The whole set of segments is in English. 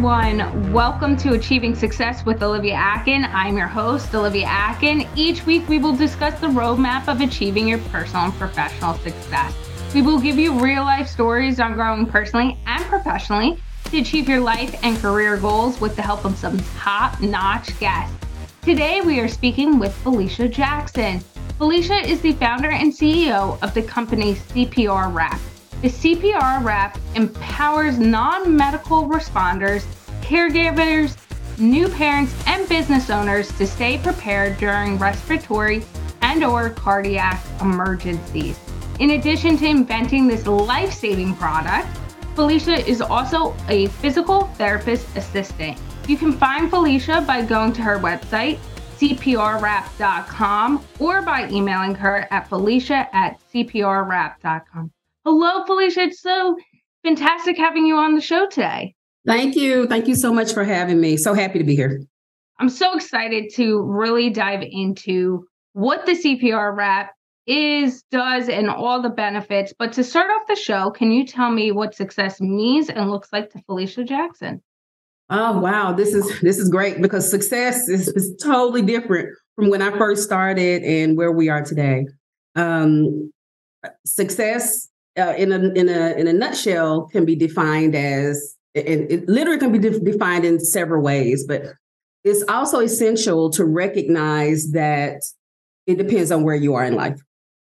everyone. Welcome to Achieving Success with Olivia Atkin. I'm your host, Olivia Atkin. Each week, we will discuss the roadmap of achieving your personal and professional success. We will give you real life stories on growing personally and professionally to achieve your life and career goals with the help of some top notch guests. Today, we are speaking with Felicia Jackson. Felicia is the founder and CEO of the company CPR Wrap. The CPR Wrap empowers non medical responders, caregivers, new parents, and business owners to stay prepared during respiratory and or cardiac emergencies. In addition to inventing this life-saving product, Felicia is also a physical therapist assistant. You can find Felicia by going to her website, cprwrap.com, or by emailing her at felicia at cprwrap.com. Hello, Felicia. It's so fantastic having you on the show today. Thank you. Thank you so much for having me. So happy to be here. I'm so excited to really dive into what the CPR wrap is, does, and all the benefits. But to start off the show, can you tell me what success means and looks like to Felicia Jackson? Oh wow, this is this is great because success is, is totally different from when I first started and where we are today. Um, success uh, in a in a in a nutshell can be defined as and it literally can be de- defined in several ways, but it's also essential to recognize that it depends on where you are in life.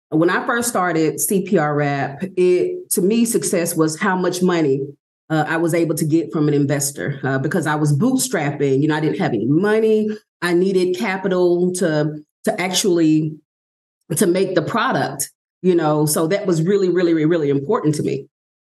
When I first started CPR Wrap, it to me success was how much money uh, I was able to get from an investor uh, because I was bootstrapping. You know, I didn't have any money. I needed capital to to actually to make the product you know, so that was really, really, really important to me.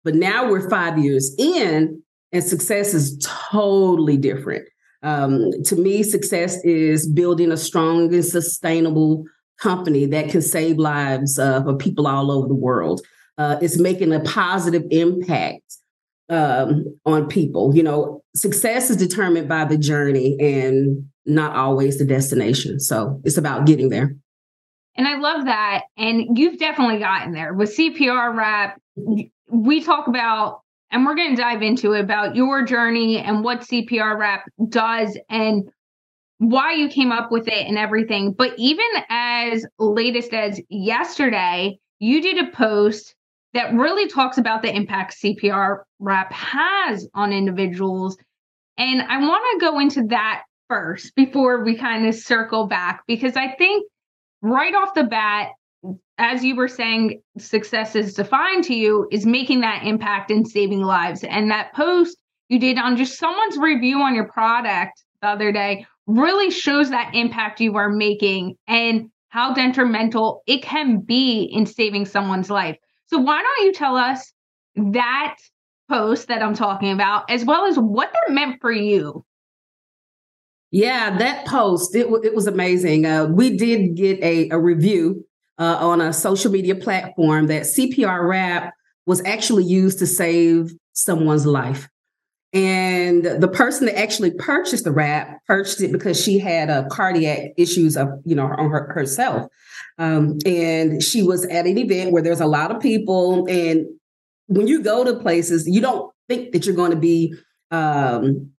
But now we're five years in, and success is totally different. Um, to me, success is building a strong and sustainable company that can save lives uh, for people all over the world. Uh, it's making a positive impact um, on people. You know, success is determined by the journey and not always the destination. So it's about getting there. And I love that. And you've definitely gotten there with CPR wrap. We talk about, and we're going to dive into it about your journey and what CPR wrap does and why you came up with it and everything. But even as latest as yesterday, you did a post that really talks about the impact CPR wrap has on individuals. And I want to go into that first before we kind of circle back because I think right off the bat, as you were saying, success is defined to you is making that impact and saving lives. And that post you did on just someone's review on your product the other day really shows that impact you are making and how detrimental it can be in saving someone's life. So, why don't you tell us that post that I'm talking about, as well as what that meant for you? Yeah, that post, it, it was amazing. Uh, we did get a, a review uh, on a social media platform that CPR Wrap was actually used to save someone's life. And the person that actually purchased the wrap purchased it because she had a cardiac issues of, you know, on her, herself. Um, and she was at an event where there's a lot of people. And when you go to places, you don't think that you're going to be um,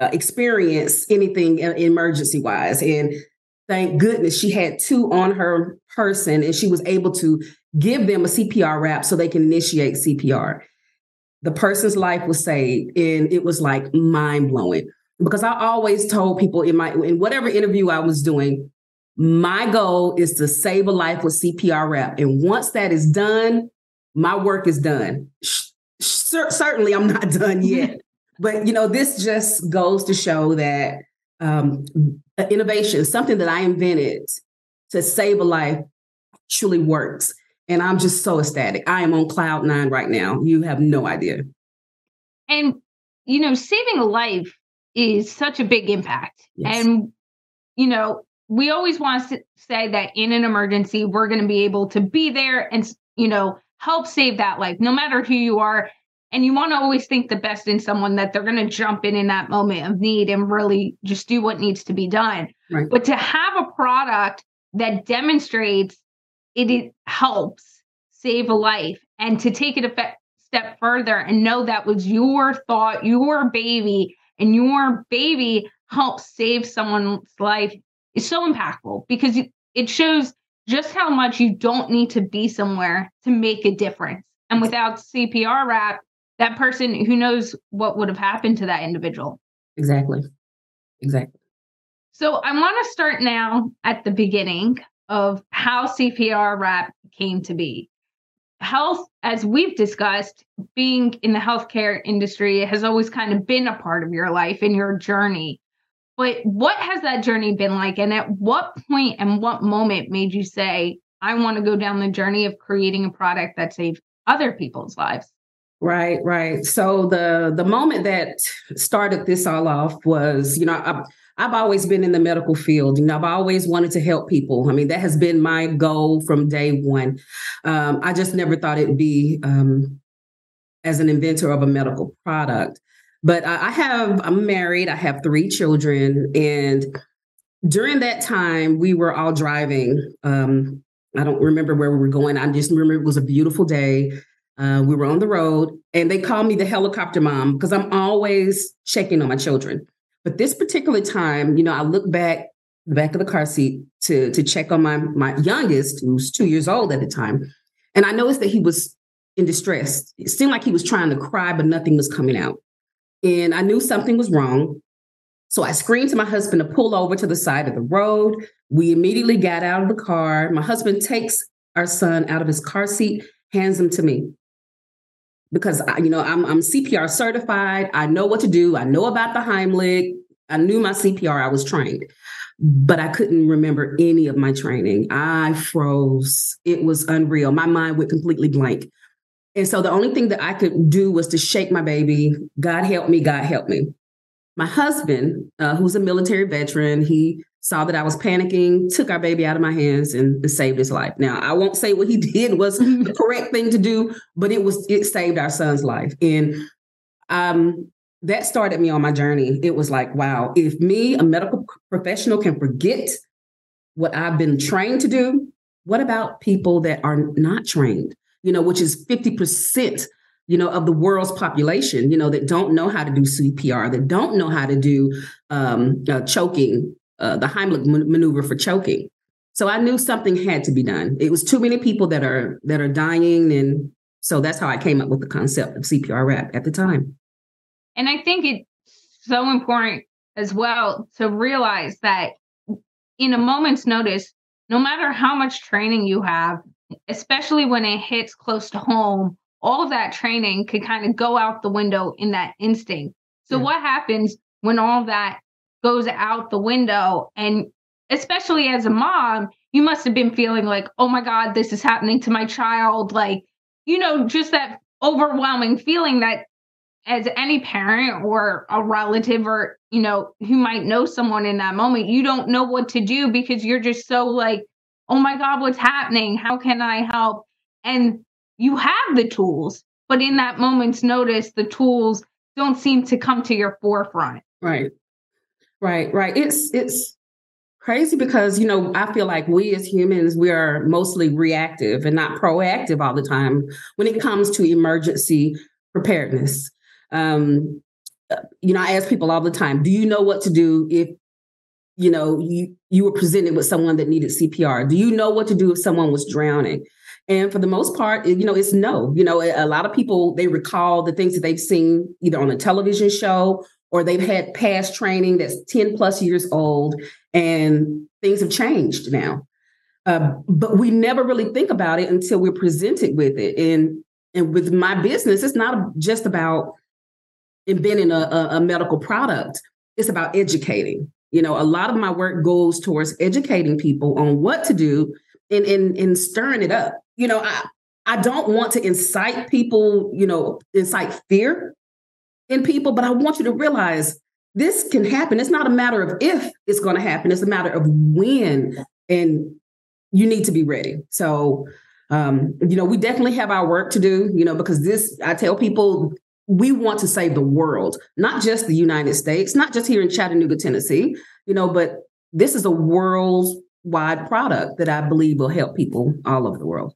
uh, experience anything emergency wise. And thank goodness she had two on her person and she was able to give them a CPR wrap so they can initiate CPR. The person's life was saved and it was like mind blowing because I always told people in my in whatever interview I was doing, my goal is to save a life with CPR wrap. And once that is done, my work is done. certainly, I'm not done yet. But you know, this just goes to show that um, innovation, something that I invented to save a life truly works. And I'm just so ecstatic. I am on cloud nine right now. You have no idea. And, you know, saving a life is such a big impact. Yes. And, you know, we always want to say that in an emergency, we're going to be able to be there and, you know, help save that life, no matter who you are. And you want to always think the best in someone that they're going to jump in in that moment of need and really just do what needs to be done. Right. But to have a product that demonstrates it, it helps save a life and to take it a step further and know that was your thought, your baby, and your baby helps save someone's life is so impactful because it shows just how much you don't need to be somewhere to make a difference. And without CPR wrap, that person who knows what would have happened to that individual. Exactly. Exactly. So I want to start now at the beginning of how CPR wrap came to be. Health, as we've discussed, being in the healthcare industry has always kind of been a part of your life and your journey. But what has that journey been like? And at what point and what moment made you say, I want to go down the journey of creating a product that saves other people's lives? Right, right. So the the moment that started this all off was, you know, I, I've always been in the medical field. You know, I've always wanted to help people. I mean, that has been my goal from day one. Um, I just never thought it'd be um, as an inventor of a medical product. But I, I have, I'm married, I have three children. And during that time, we were all driving. Um, I don't remember where we were going. I just remember it was a beautiful day. Uh, we were on the road and they called me the helicopter mom because I'm always checking on my children. But this particular time, you know, I look back the back of the car seat to to check on my my youngest, who's two years old at the time, and I noticed that he was in distress. It seemed like he was trying to cry, but nothing was coming out. And I knew something was wrong. So I screamed to my husband to pull over to the side of the road. We immediately got out of the car. My husband takes our son out of his car seat, hands him to me because I, you know I'm, I'm CPR certified. I know what to do. I know about the Heimlich. I knew my CPR. I was trained, but I couldn't remember any of my training. I froze. It was unreal. My mind went completely blank. And so the only thing that I could do was to shake my baby. God help me. God help me. My husband, uh, who's a military veteran, he saw that I was panicking, took our baby out of my hands and, and, saved his life. Now, I won't say what he did was the correct thing to do, but it was it saved our son's life. And um that started me on my journey. It was like, wow, if me, a medical professional, can forget what I've been trained to do, what about people that are not trained? You know, which is 50% you know, of the world's population, you know, that don't know how to do CPR, that don't know how to do um, uh, choking, uh, the Heimlich maneuver for choking. So I knew something had to be done. It was too many people that are that are dying, and so that's how I came up with the concept of CPR wrap at the time. And I think it's so important as well to realize that in a moment's notice, no matter how much training you have, especially when it hits close to home, all of that training could kind of go out the window in that instinct. So, yeah. what happens when all that goes out the window. And especially as a mom, you must have been feeling like, oh my God, this is happening to my child. Like, you know, just that overwhelming feeling that as any parent or a relative or, you know, who might know someone in that moment, you don't know what to do because you're just so like, oh my God, what's happening? How can I help? And you have the tools, but in that moment's notice, the tools don't seem to come to your forefront. Right. Right, right. It's it's crazy because you know I feel like we as humans we are mostly reactive and not proactive all the time when it comes to emergency preparedness. Um, you know, I ask people all the time, "Do you know what to do if you know you you were presented with someone that needed CPR? Do you know what to do if someone was drowning?" And for the most part, you know, it's no. You know, a lot of people they recall the things that they've seen either on a television show or they've had past training that's 10 plus years old and things have changed now. Uh, but we never really think about it until we're presented with it. And and with my business, it's not just about inventing a, a, a medical product. It's about educating. You know, a lot of my work goes towards educating people on what to do and and, and stirring it up. You know, I I don't want to incite people, you know, incite fear in people, but I want you to realize this can happen. It's not a matter of if it's going to happen, it's a matter of when. And you need to be ready. So, um, you know, we definitely have our work to do, you know, because this, I tell people, we want to save the world, not just the United States, not just here in Chattanooga, Tennessee, you know, but this is a worldwide product that I believe will help people all over the world.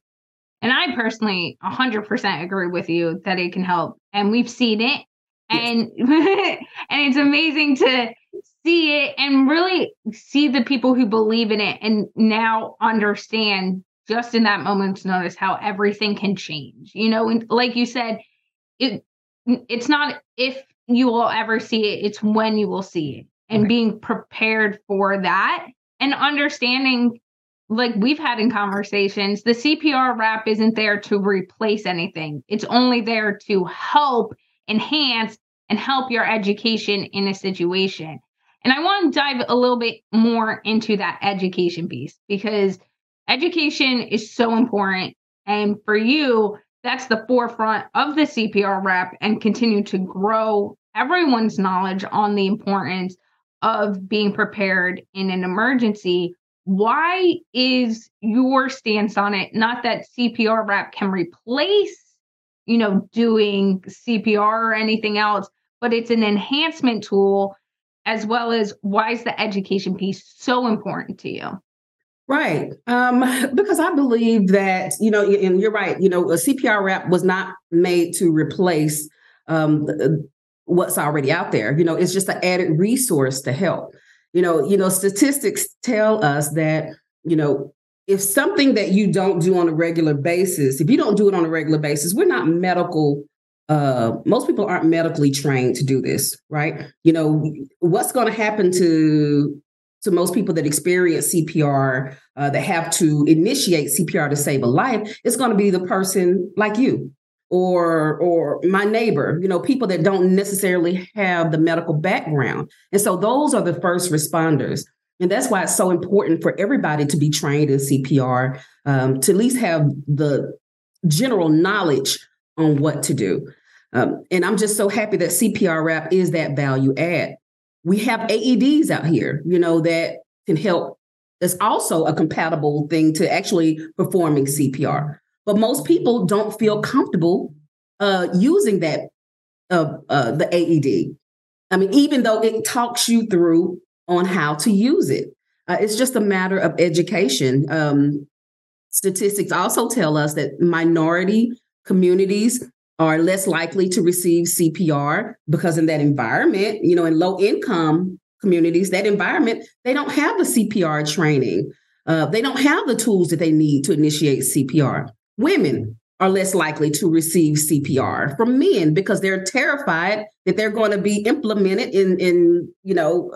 And I personally 100% agree with you that it can help. And we've seen it. And and it's amazing to see it and really see the people who believe in it and now understand just in that moment's notice how everything can change. You know, and like you said, it it's not if you will ever see it, it's when you will see it. And right. being prepared for that and understanding like we've had in conversations, the CPR wrap isn't there to replace anything. It's only there to help enhance and help your education in a situation. And I want to dive a little bit more into that education piece because education is so important. And for you, that's the forefront of the CPR wrap and continue to grow everyone's knowledge on the importance of being prepared in an emergency why is your stance on it not that CPR wrap can replace you know doing CPR or anything else but it's an enhancement tool as well as why is the education piece so important to you Right. Um, because I believe that, you know, and you're right, you know, a CPR wrap was not made to replace um, what's already out there. You know, it's just an added resource to help you know you know statistics tell us that you know if something that you don't do on a regular basis if you don't do it on a regular basis we're not medical uh, most people aren't medically trained to do this right? You know what's going to happen to to most people that experience cpr uh, that have to initiate cpr to save a life it's going to be the person like you or or my neighbor you know people that don't necessarily have the medical background. And so those are the first responders and that's why it's so important for everybody to be trained in cpr um, to at least have the general knowledge on what to do. Um, and i'm just so happy that cpr wrap is that value add. We have aeds out here you know that can help. It's also a compatible thing to actually performing cpr but most people don't feel comfortable uh, using that uh, uh, the AED. I mean, even though it talks you through on how to use it, uh, it's just a matter of education. Um, statistics also tell us that minority communities are less likely to receive CPR because in that environment, you know, in low income communities, that environment, they don't have the CPR training. Uh, they don't have the tools that they need to initiate CPR. Women are less likely to receive CPR from men because they're terrified that they're going to be implemented in in you know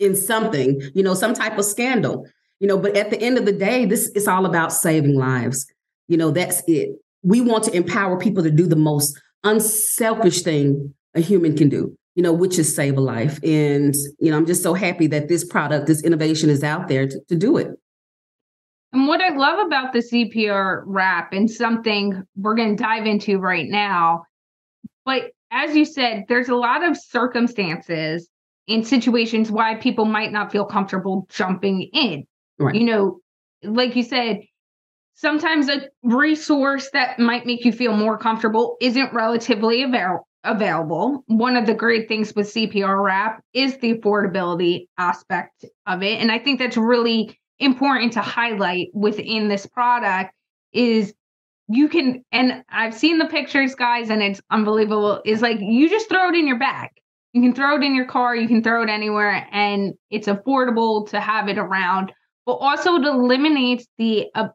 in something, you know, some type of scandal. You know, but at the end of the day, this is all about saving lives. You know, that's it. We want to empower people to do the most unselfish thing a human can do, you know, which is save a life. And, you know, I'm just so happy that this product, this innovation is out there to, to do it. And what I love about the CPR wrap and something we're going to dive into right now, but as you said, there's a lot of circumstances in situations why people might not feel comfortable jumping in. Right. You know, like you said, sometimes a resource that might make you feel more comfortable isn't relatively avail- available. One of the great things with CPR wrap is the affordability aspect of it. And I think that's really important to highlight within this product is you can and I've seen the pictures guys and it's unbelievable is like you just throw it in your bag. You can throw it in your car, you can throw it anywhere and it's affordable to have it around, but also it eliminates the uh,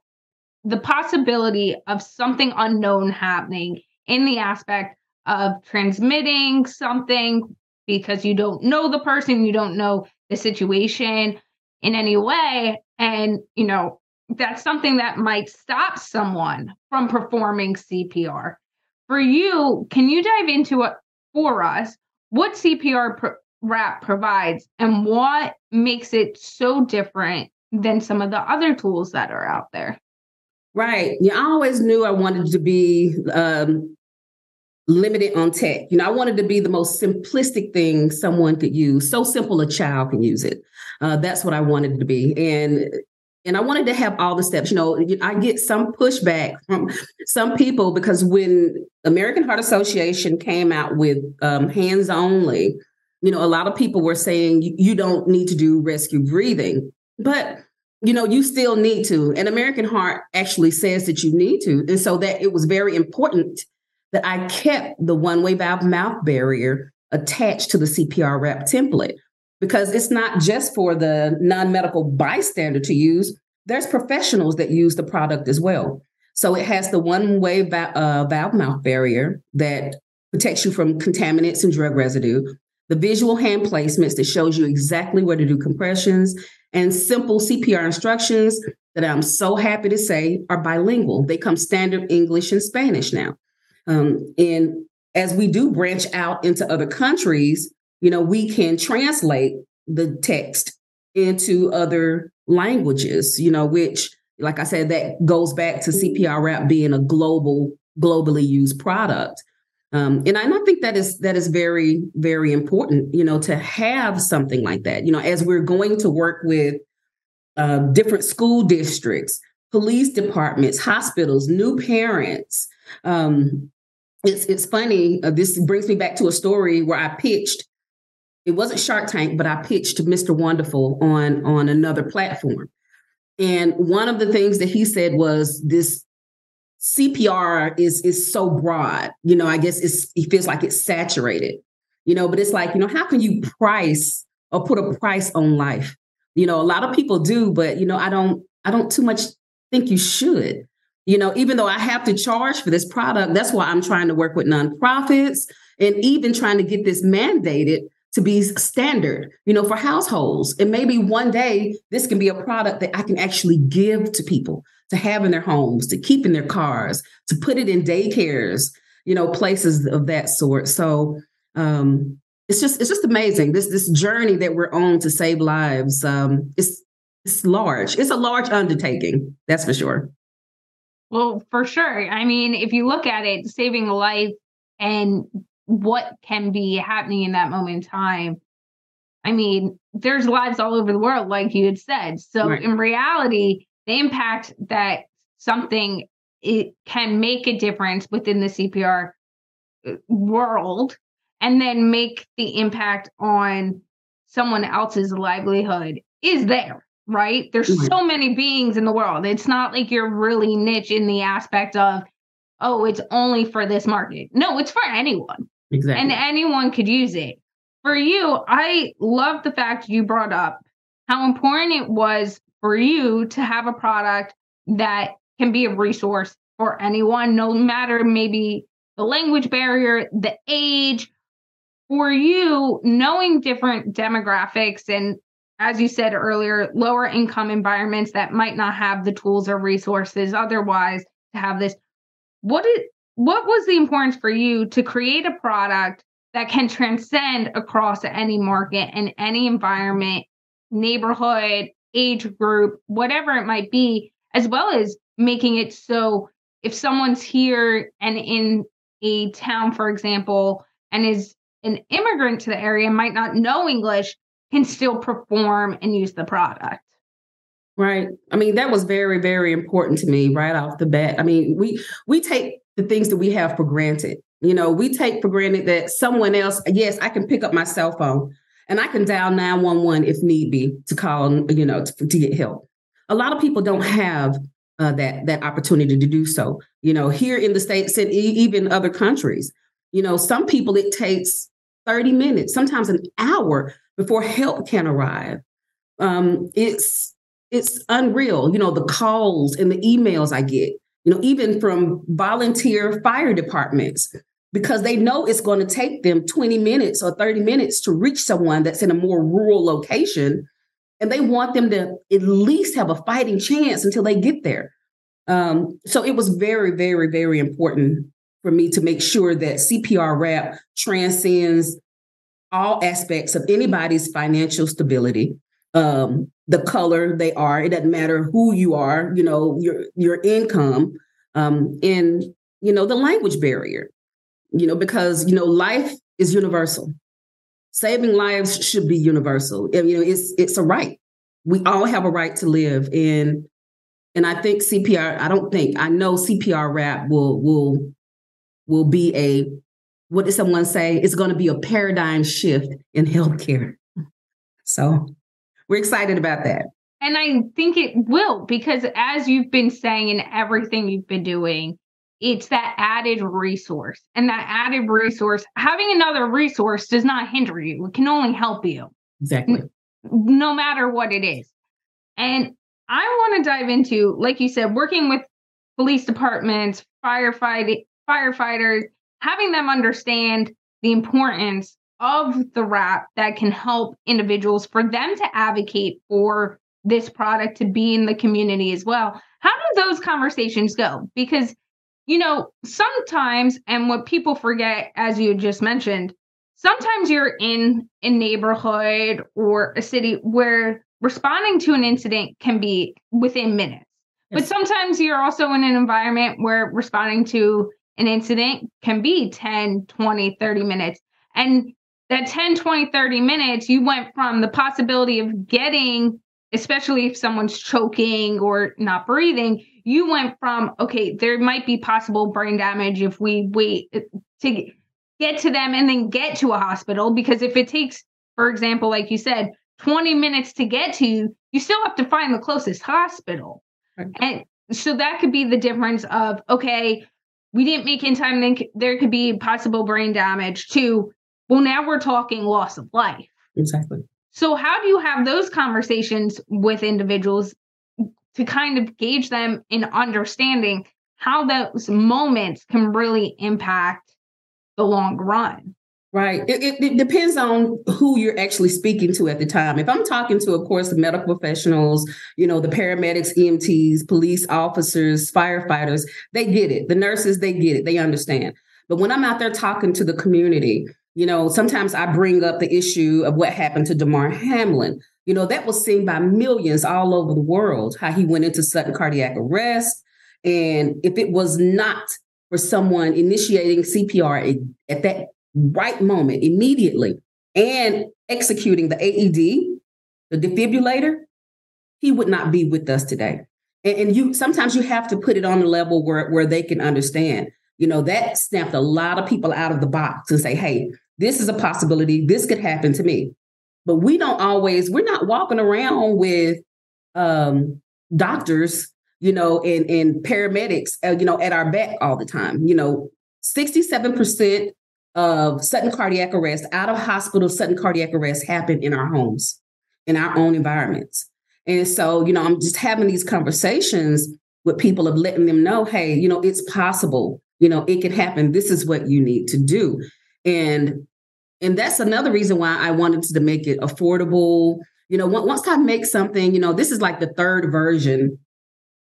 the possibility of something unknown happening in the aspect of transmitting something because you don't know the person, you don't know the situation in any way and, you know, that's something that might stop someone from performing CPR. For you, can you dive into it for us? What CPR pr- Wrap provides and what makes it so different than some of the other tools that are out there? Right. Yeah, I always knew I wanted to be um, limited on tech. You know, I wanted to be the most simplistic thing someone could use, so simple a child can use it. Uh, that's what I wanted to be, and and I wanted to have all the steps. You know, I get some pushback from some people because when American Heart Association came out with um, hands only, you know, a lot of people were saying you don't need to do rescue breathing, but you know, you still need to. And American Heart actually says that you need to, and so that it was very important that I kept the one way valve mouth barrier attached to the CPR wrap template because it's not just for the non medical bystander to use, there's professionals that use the product as well. So it has the one way va- uh, valve mouth barrier that protects you from contaminants and drug residue, the visual hand placements that shows you exactly where to do compressions, and simple CPR instructions that I'm so happy to say are bilingual. They come standard English and Spanish now. Um, and as we do branch out into other countries, you know, we can translate the text into other languages, you know, which, like I said, that goes back to CPR wrap being a global, globally used product. Um, and I, and I think that is that is very, very important, you know, to have something like that. You know, as we're going to work with uh, different school districts, police departments, hospitals, new parents, um, it's it's funny. Uh, this brings me back to a story where I pitched. It wasn't Shark Tank, but I pitched Mr. Wonderful on on another platform. And one of the things that he said was this CPR is is so broad. You know, I guess it's it feels like it's saturated. You know, but it's like you know, how can you price or put a price on life? You know, a lot of people do, but you know, I don't I don't too much think you should you know, even though I have to charge for this product, that's why I'm trying to work with nonprofits and even trying to get this mandated to be standard, you know, for households. And maybe one day this can be a product that I can actually give to people to have in their homes, to keep in their cars, to put it in daycares, you know, places of that sort. So um, it's just it's just amazing. This this journey that we're on to save lives. Um, it's it's large. It's a large undertaking, that's for sure. Well, for sure. I mean, if you look at it, saving a life and what can be happening in that moment in time, I mean, there's lives all over the world, like you had said. So right. in reality, the impact that something it can make a difference within the CPR uh, world and then make the impact on someone else's livelihood is there right? There's so many beings in the world. It's not like you're really niche in the aspect of, oh, it's only for this market. No, it's for anyone. Exactly. And anyone could use it. For you, I love the fact you brought up how important it was for you to have a product that can be a resource for anyone, no matter maybe the language barrier, the age. For you, knowing different demographics and as you said earlier, lower income environments that might not have the tools or resources otherwise to have this. What is what was the importance for you to create a product that can transcend across any market and any environment, neighborhood, age group, whatever it might be, as well as making it so if someone's here and in a town, for example, and is an immigrant to the area, might not know English, can still perform and use the product. Right. I mean, that was very, very important to me right off the bat. I mean, we we take the things that we have for granted. You know, we take for granted that someone else, yes, I can pick up my cell phone and I can dial 911 if need be to call, you know, to, to get help. A lot of people don't have uh, that that opportunity to do so. You know, here in the states and even other countries, you know, some people it takes 30 minutes, sometimes an hour before help can arrive. Um, it's it's unreal, you know, the calls and the emails I get, you know, even from volunteer fire departments, because they know it's going to take them 20 minutes or 30 minutes to reach someone that's in a more rural location. And they want them to at least have a fighting chance until they get there. Um, so it was very, very, very important for me to make sure that CPR wrap transcends all aspects of anybody's financial stability. Um, the color they are, it doesn't matter who you are, you know, your your income, um, and you know, the language barrier, you know, because you know, life is universal. Saving lives should be universal. You know, it's it's a right. We all have a right to live. And and I think CPR, I don't think, I know CPR wrap will will will be a what did someone say? It's to be a paradigm shift in healthcare. So we're excited about that. And I think it will because as you've been saying in everything you've been doing, it's that added resource. And that added resource, having another resource does not hinder you. It can only help you. Exactly. No matter what it is. And I want to dive into, like you said, working with police departments, firefighting, firefighters, having them understand the importance of the wrap that can help individuals for them to advocate for this product to be in the community as well. How do those conversations go? Because, you know, sometimes, and what people forget, as you just mentioned, sometimes you're in a neighborhood or a city where responding to an incident can be within minutes. Yes. But sometimes you're also in an environment where responding to an incident can be 10, 20, 30 minutes. And that 10, 20, 30 minutes, you went from the possibility of getting, especially if someone's choking or not breathing, you went from, okay, there might be possible brain damage if we wait uh, to get to them and then get to a hospital. Because if it takes, for example, like you said, 20 minutes to get to you, you still have to find the closest hospital. Right. And so that could be the difference of, okay, we didn't make in time, then there could be possible brain damage to, well, now we're talking loss of life. Exactly. So, how do you have those conversations with individuals to kind of gauge them in understanding how those moments can really impact the long run? Right. It, it, it, depends on who you're actually speaking to at the time. If I'm talking to, of course, the medical professionals, you know, the paramedics, EMTs, police officers, firefighters, they get it. The nurses, they get it. They understand. But when I'm out there talking to the community, you know, sometimes I bring up the issue of what happened to Damar Hamlin. You know, that was seen by millions all over the world, how he went into sudden cardiac arrest. And if it was not for someone initiating CPR at that right moment, immediately, and executing the AED, the defibrillator, he would not be with us today. And, and you sometimes you have to put it on a level where, where they can understand. You know, that snapped a lot of people out of the box and say, hey, this is a possibility. This could happen to me. But we don't always, we're not walking around with um, doctors, you know, and, and paramedics, uh, you know, at our back all the time. You know, 67% of sudden cardiac arrest, out of hospital sudden cardiac arrest happen in our homes, in our own environments. And so, you know, I'm just having these conversations with people of letting them know, hey, you know, it's possible, you know, it can happen. This is what you need to do. And and that's another reason why I wanted to make it affordable. You know, once I make something, you know, this is like the third version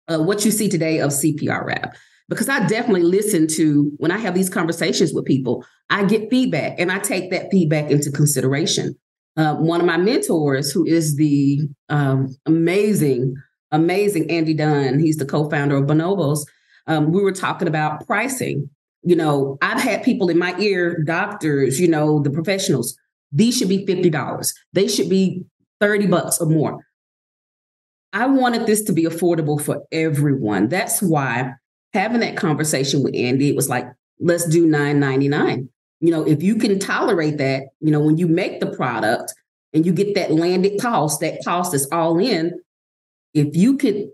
of what you see today of CPR wrap because I definitely listen to when I have these conversations with people, I get feedback and I take that feedback into consideration. Uh, one of my mentors, who is the um, amazing, amazing Andy Dunn, he's the co founder of Bonobos. Um, we were talking about pricing. You know, I've had people in my ear, doctors, you know, the professionals, these should be $50. They should be 30 bucks or more. I wanted this to be affordable for everyone. That's why having that conversation with Andy, it was like, let's do 999. You know, if you can tolerate that, you know, when you make the product and you get that landed cost, that cost is all in. If you could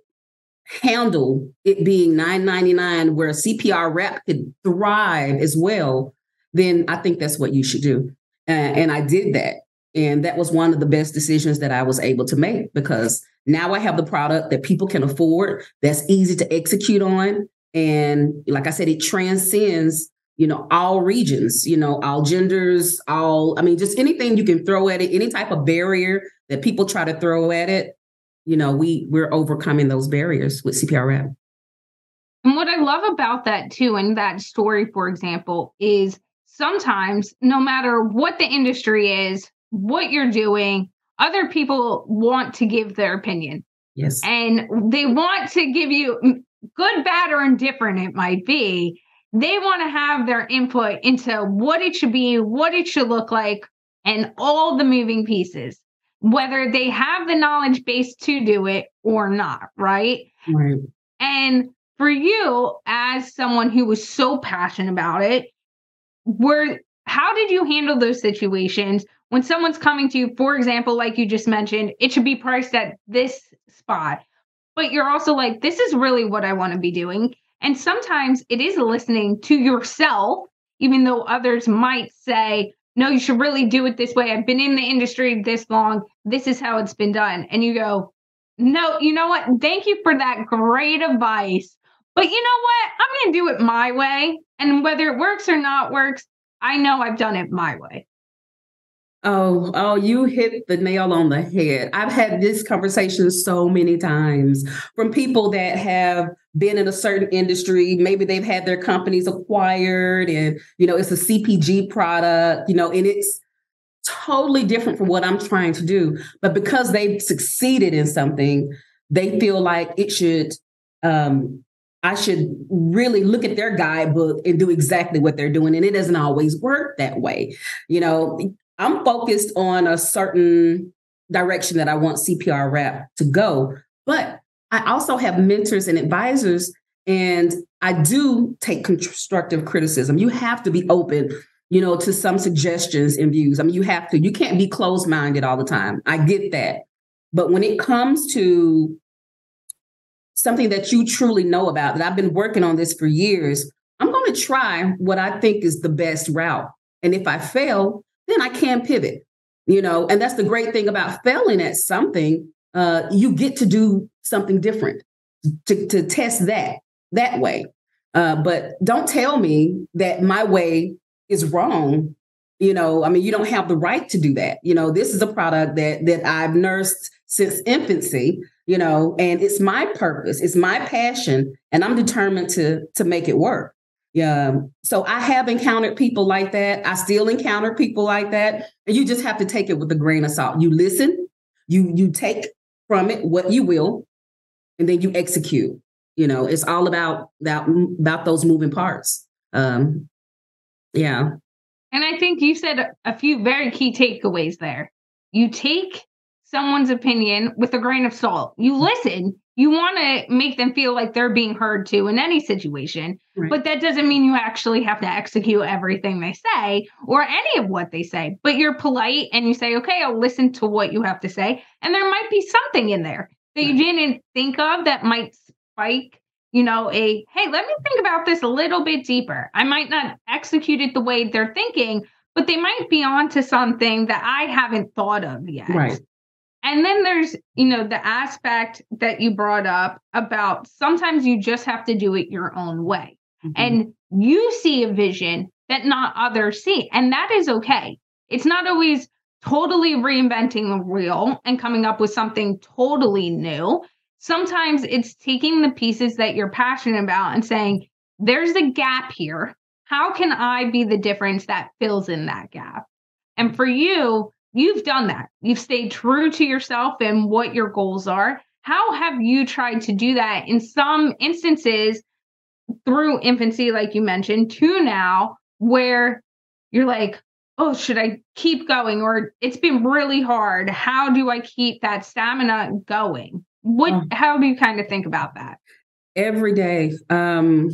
handle it being 999 where a CPR wrap could thrive as well, then I think that's what you should do. And I did that. And that was one of the best decisions that I was able to make because now I have the product that people can afford, that's easy to execute on, and like I said, it transcends, you know, all regions, you know, all genders, all, I mean, just anything you can throw at it, any type of barrier that people try to throw at it, you know, we we're overcoming those barriers with CPR wrap. And what I love about that too, and that story, for example, is sometimes, no matter what the industry is, what you're doing, other people want to give their opinion. Yes. And they want to give you good, bad, or indifferent, it might be. They want to have their input into what it should be, what it should look like, and all the moving pieces, whether they have the knowledge base to do it or not, right? Right. And for you, as someone who was so passionate about it, were how did you handle those situations when someone's coming to you, for example, like you just mentioned, it should be priced at this spot, but you're also like, this is really what I want to be doing. And sometimes it is listening to yourself, even though others might say, no, you should really do it this way. I've been in the industry this long. This is how it's been done. And you go, no, you know what? Thank you for that great advice. But you know what? I'm going to do it my way. And whether it works or not works, I know I've done it my way. Oh, oh, you hit the nail on the head. I've had this conversation so many times from people that have been in a certain industry. Maybe they've had their companies acquired and, you know, it's a CPG product, you know, and it's totally different from what I'm trying to do. But because they've succeeded in something, they feel like it should, um, I should really look at their guidebook and do exactly what they're doing. And it doesn't always work that way. You know, I'm focused on a certain direction that I want CPR Wrap to go. But I also have mentors and advisors, and I do take constructive criticism. You have to be open, you know, to some suggestions and views. I mean, you have to, you can't be closed minded all the time. I get that. But when it comes to something that you truly know about, that I've been working on this for years, I'm going to try what I think is the best route. And if I fail, then I can pivot, you know, and that's the great thing about failing at something. Uh, you get to do something different to, to test that that way. Uh, but don't tell me that my way is wrong. You know, I mean, you don't have the right to do that. You know, this is a product that that I've nursed since infancy. You know, and it's my purpose, it's my passion, and I'm determined to to make it work. Yeah. So I have encountered people like that. I still encounter people like that. And you just have to take it with a grain of salt. You listen, you you take from it what you will, and then you execute. You know, it's all about that about those moving parts. Um, yeah. And I think you said a few very key takeaways there. You take someone's opinion with a grain of salt. You listen, you want to make them feel like they're being heard to in any situation right. but that doesn't mean you actually have to execute everything they say or any of what they say. But you're polite and you say okay i'll listen to what you have to say. And there might be something in there that right. you didn't think of that might spike you know a hey let me think about this a little bit deeper. I might not execute it the way they're thinking but they might be onto something that i haven't thought of yet. Right and then there's, you know, the aspect that you brought up about sometimes you just have to do it your own way. Mm-hmm. And you see a vision that not others see. And that is okay. It's not always totally reinventing the wheel and coming up with something totally new. Sometimes it's taking the pieces that you're passionate about and saying, there's a gap here. How can I be the difference that fills in that gap? And for you, You've done that. You've stayed true to yourself and what your goals are. How have you tried to do that in some instances through infancy, like you mentioned, to now, where you're like, oh, should I keep going? Or it's been really hard. How do I keep that stamina going? What, oh. how do you kind of think about that? Every day. Um,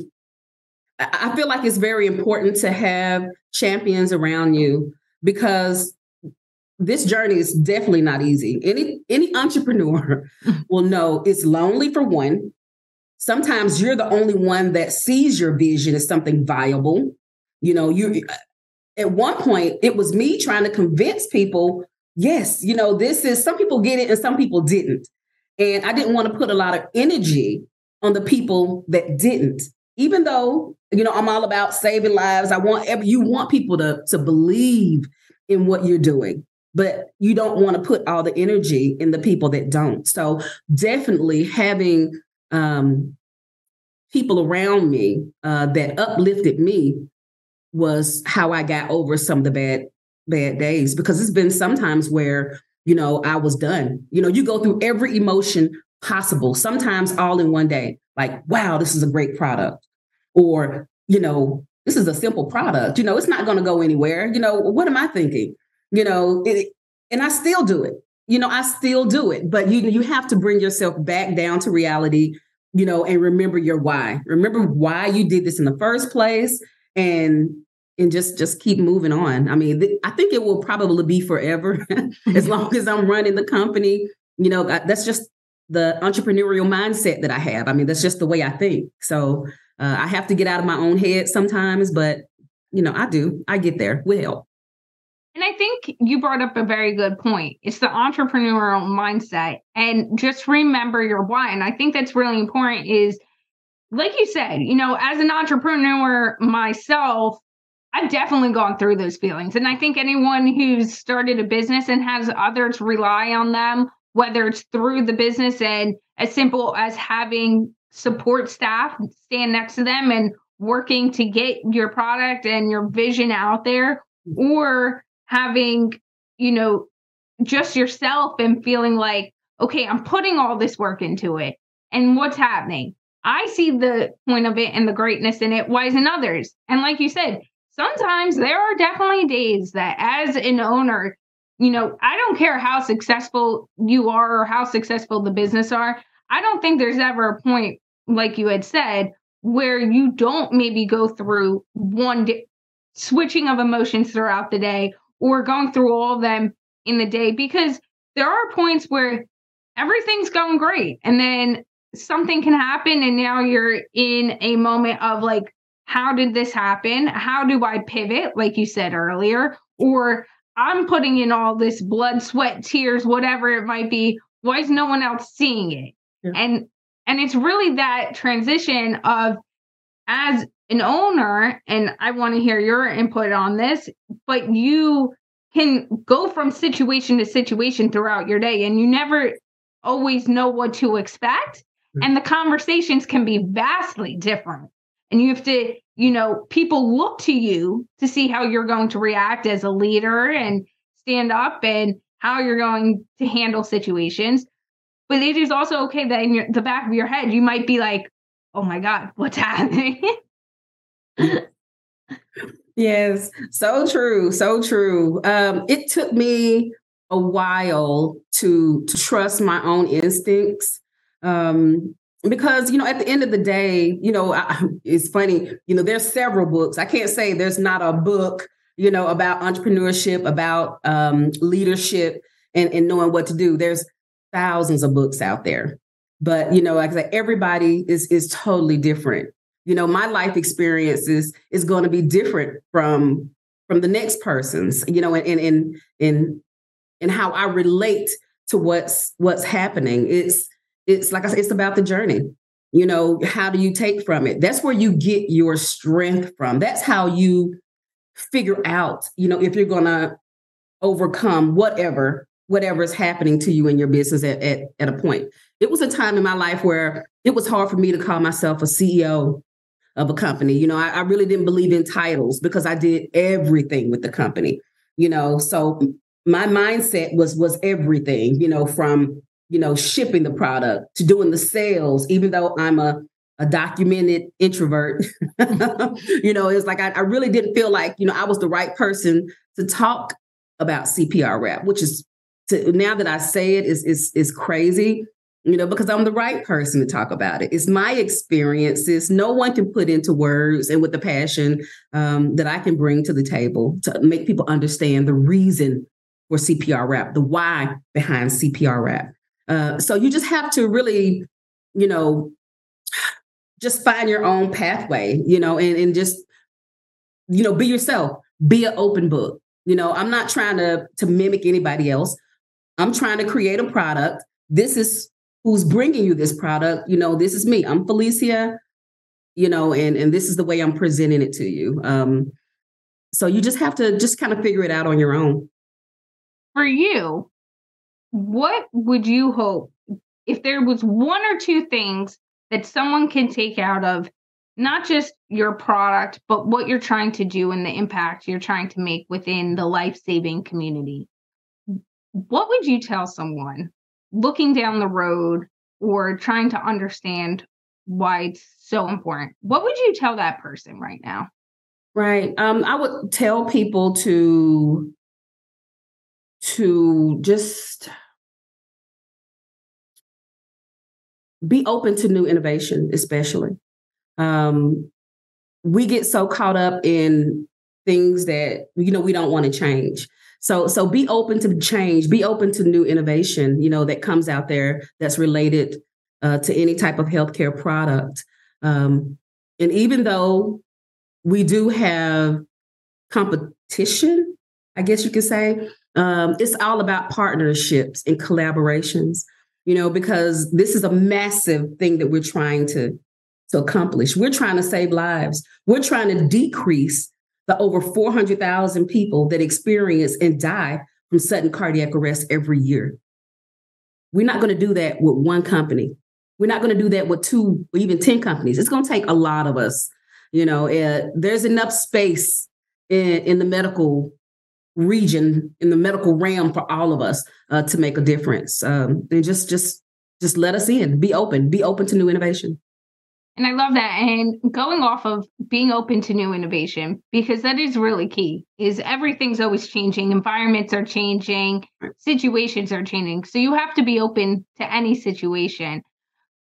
I feel like it's very important to have champions around you because this journey is definitely not easy. Any any entrepreneur will know it's lonely for one. Sometimes you're the only one that sees your vision as something viable. You know, you uh, at one point it was me trying to convince people, yes, you know, this is some people get it and some people didn't. And I didn't want to put a lot of energy on the people that didn't. Even though, you know, I'm all about saving lives. I want every you want people to to believe in what you're doing but you don't want to put all the energy in the people that don't. So definitely having um, people around me uh, that uplifted me was how I got over some of the bad bad days because it's been sometimes where you know I was done. You know, you go through every emotion possible, sometimes all in one day. Like, wow, this is a great product, or you know, this is a simple product. You know, it's not going to go anywhere. You know, what am I thinking? You know, it, and I still do it. You know, I still do it, but you you have to bring yourself back down to reality. You know, and remember your why. Remember why you did this in the first place, and and just just keep moving on. I mean, th- I think it will probably be forever as long as I'm running the company. You know, that's just the entrepreneurial mindset that I have. I mean, that's just the way I think. So uh, I have to get out of my own head sometimes, but you know, I do. I get there with help. And I think you brought up a very good point. It's the entrepreneurial mindset and just remember your why. And I think that's really important is like you said, you know, as an entrepreneur myself, I've definitely gone through those feelings. And I think anyone who's started a business and has others rely on them, whether it's through the business and as simple as having support staff stand next to them and working to get your product and your vision out there or having you know just yourself and feeling like okay i'm putting all this work into it. And what's happening? I see the point of it and the greatness in it why isn't others. And like you said sometimes there are definitely days that as an owner you know i don't care how successful you are or how successful the business are i don't think there's ever a point like you had said, where you don't maybe go through one day, switching of emotions throughout the day or going through all of them in the day because there are points where everything's going great and then something can happen and now you're in a moment of like how did this happen? How do i pivot like you said earlier? Or i'm putting in all this blood sweat tears whatever it might be. Why is no one else seeing it? Yeah. and and it's really that transition of as an owner, and I want to hear your input on this, but you can go from situation to situation throughout your day and you never always know what to expect. Mm-hmm. And the conversations can be vastly different. And you have to, you know, people look to you to see how you're going to react as a leader and stand up and how you're going to handle situations. But it is also okay that in your, the back of your head, you might be like, oh my God, what's happening? yes, so true. So true. Um, it took me a while to to trust my own instincts. Um, because you know at the end of the day you know I, it's funny you know there's several books i can't say there's not a book you know about entrepreneurship about um, leadership and, and knowing what to do there's thousands of books out there. But you know, like I said, everybody is is totally different. You know, my life experiences is is going to be different from from the next person's, you know, and in in in how I relate to what's what's happening. It's it's like I said, it's about the journey. You know, how do you take from it? That's where you get your strength from. That's how you figure out, you know, if you're gonna overcome whatever whatever is happening to you in your business at, at, at a point. It was a time in my life where it was hard for me to call myself a CEO of a company. You know, I, I really didn't believe in titles because I did everything with the company. You know, so my mindset was was everything. You know, from you know shipping the product to doing the sales. Even though I'm a a documented introvert, you know, it's like I, I really didn't feel like you know I was the right person to talk about CPR wrap, which is to now that I say it is is is crazy, you know, because I'm the right person to talk about it. It's my experiences. No one can put into words and with the passion um, that I can bring to the table to make people understand the reason for CPR wrap, the why behind CPR wrap. Uh, so you just have to really, you know, just find your own pathway, you know, and, and just, you know, be yourself, be an open book. You know, I'm not trying to to mimic anybody else. I'm trying to create a product. This is who's bringing you this product. You know, this is me. I'm Felicia, you know, and, and this is the way I'm presenting it to you. Um, so you just have to just kind of figure it out on your own. For you, what would you hope if there was one or two things that someone can take out of not just your product, but what you're trying to do and the impact you're trying to make within the life saving community. What would you tell someone looking down the road or trying to understand why it's so important? What would you tell that person right now? Right. Um, I would tell people to to just be open to new innovation, especially. Um, we get so caught up in things that you know we don't want to change. So so be open to change, be open to new innovation, you know, that comes out there that's related uh, to any type of healthcare product. Um, and even though we do have competition, I guess you could say, um, it's all about partnerships and collaborations, you know, because this is a massive thing that we're trying to, to accomplish. We're trying to save lives. We're trying to decrease the over 400,000 people that experience and die from sudden cardiac arrest every year. We're not going to do that with one company. We're not going to do that with two or even 10 companies. It's going to take a lot of us. You know, uh, there's enough space in, in the medical region in the medical realm for all of us uh, to make a difference. Um, and just just just let us in. Be open. Be open to new innovation. And I love that. And going off of being open to new innovation, because that is really key, is everything's always changing. Environments are changing, situations are changing. So you have to be open to any situation.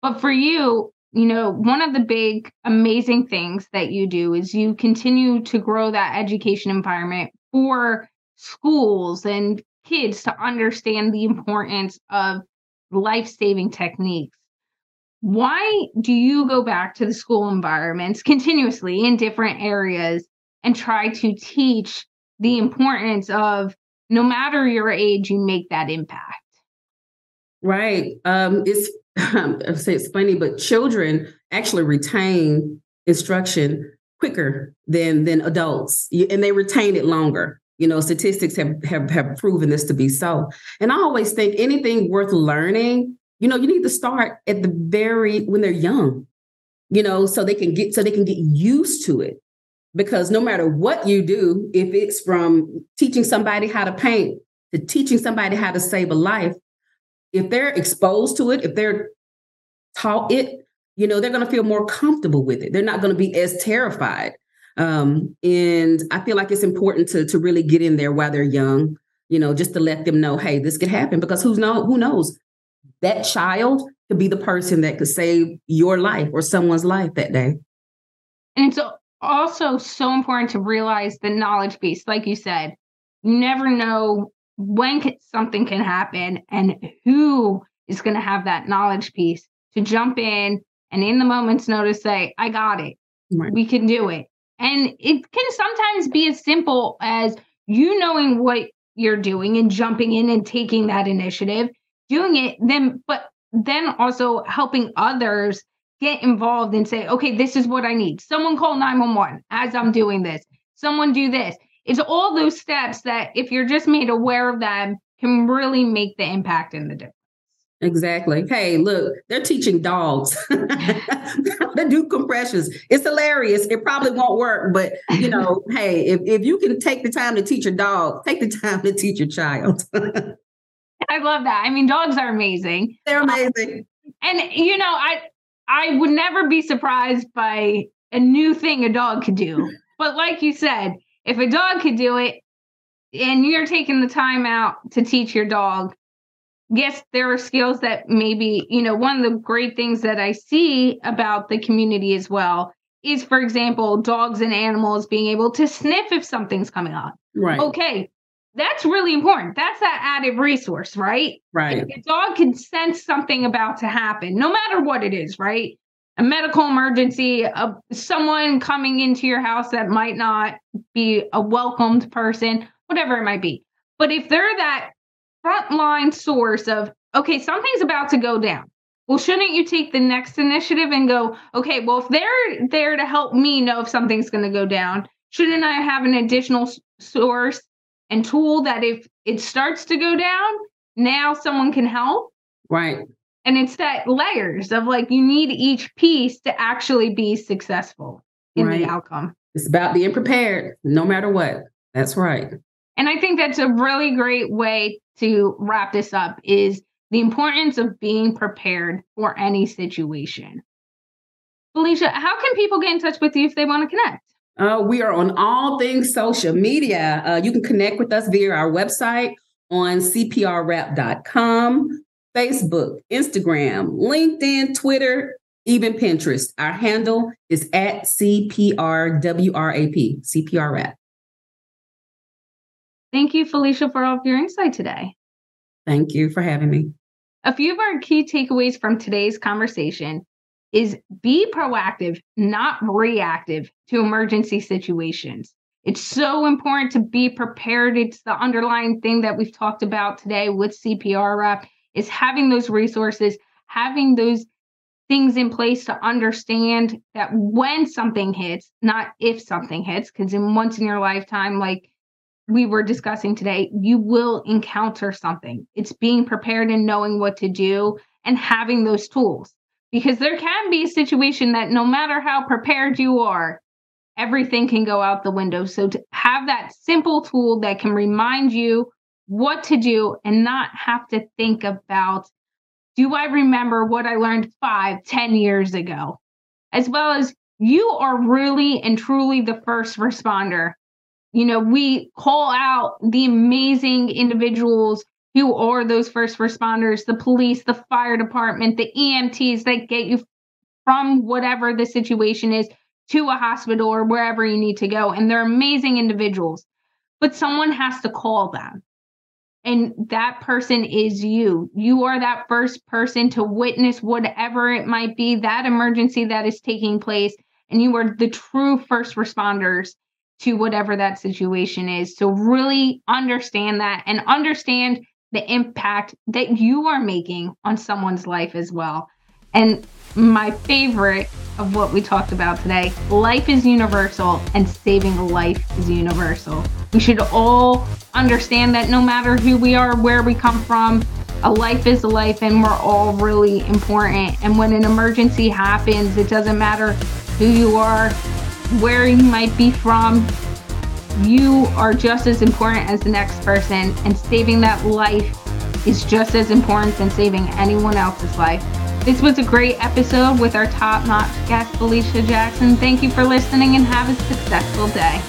But for you, you know, one of the big amazing things that you do is you continue to grow that education environment for schools and kids to understand the importance of life saving techniques. Why do you go back to the school environments continuously in different areas and try to teach the importance of no matter your age, you make that impact? Right. Um, it's I say it's funny, but children actually retain instruction quicker than than adults, and they retain it longer. You know, statistics have, have, have proven this to be so. And I always think anything worth learning, you know, you need to start at the very when they're young, you know, so they can get so they can get used to it. Because no matter what you do, if it's from teaching somebody how to paint to teaching somebody how to save a life, if they're exposed to it, if they're taught it, you know, they're going to feel more comfortable with it. They're not going to be as terrified. Um, and I feel like it's important to to really get in there while they're young, you know, just to let them know, hey, this could happen because who's know who knows that child could be the person that could save your life or someone's life that day. And it's also so important to realize the knowledge piece. like you said, you never know when something can happen and who is going to have that knowledge piece to jump in and in the moment's notice say, I got it. Right. We can do it. And it can sometimes be as simple as you knowing what you're doing and jumping in and taking that initiative, doing it, then, but then also helping others get involved and say, okay, this is what I need. Someone call 911 as I'm doing this. Someone do this. It's all those steps that, if you're just made aware of them, can really make the impact in the difference. Exactly. Hey, look, they're teaching dogs to do compressions. It's hilarious. It probably won't work, but you know, hey, if, if you can take the time to teach a dog, take the time to teach your child. I love that. I mean, dogs are amazing. They're amazing. Um, and you know, I I would never be surprised by a new thing a dog could do. But like you said, if a dog could do it and you're taking the time out to teach your dog, yes, there are skills that maybe, you know, one of the great things that I see about the community as well is, for example, dogs and animals being able to sniff if something's coming up. Right. Okay. That's really important. That's that added resource, right? Right. A dog can sense something about to happen, no matter what it is, right? A medical emergency, a, someone coming into your house that might not be a welcomed person, whatever it might be. But if they're that frontline source of, okay, something's about to go down. Well, shouldn't you take the next initiative and go, okay, well, if they're there to help me know if something's going to go down, shouldn't I have an additional source and tool that if it starts to go down, now someone can help? Right. And it's that layers of like you need each piece to actually be successful in right. the outcome. It's about being prepared no matter what. That's right. And I think that's a really great way to wrap this up is the importance of being prepared for any situation. Felicia, how can people get in touch with you if they want to connect? Uh, we are on all things social media. Uh, you can connect with us via our website on cprwrap.com, Facebook, Instagram, LinkedIn, Twitter, even Pinterest. Our handle is at CPRWRAP, CPR Wrap. Thank you, Felicia, for all of your insight today. Thank you for having me. A few of our key takeaways from today's conversation is be proactive, not reactive to emergency situations. It's so important to be prepared. It's the underlying thing that we've talked about today with CPR Wrap is having those resources, having those things in place to understand that when something hits, not if something hits, because in once in your lifetime, like we were discussing today, you will encounter something. It's being prepared and knowing what to do and having those tools because there can be a situation that no matter how prepared you are, everything can go out the window. So to have that simple tool that can remind you what to do and not have to think about do I remember what I learned five, ten years ago? As well as you are really and truly the first responder. You know, we call out the amazing individuals who are those first responders, the police, the fire department, the EMTs that get you from whatever the situation is to a hospital or wherever you need to go. And they're amazing individuals, but someone has to call them. And that person is you. You are that first person to witness whatever it might be, that emergency that is taking place. And you are the true first responders to whatever that situation is. So, really understand that and understand the impact that you are making on someone's life as well. And my favorite of what we talked about today life is universal and saving a life is universal. We should all understand that no matter who we are, where we come from, a life is a life and we're all really important. And when an emergency happens, it doesn't matter who you are, where you might be from, you are just as important as the next person, and saving that life is just as important than saving anyone else's life. This was a great episode with our top notch guest, Felicia Jackson. Thank you for listening and have a successful day.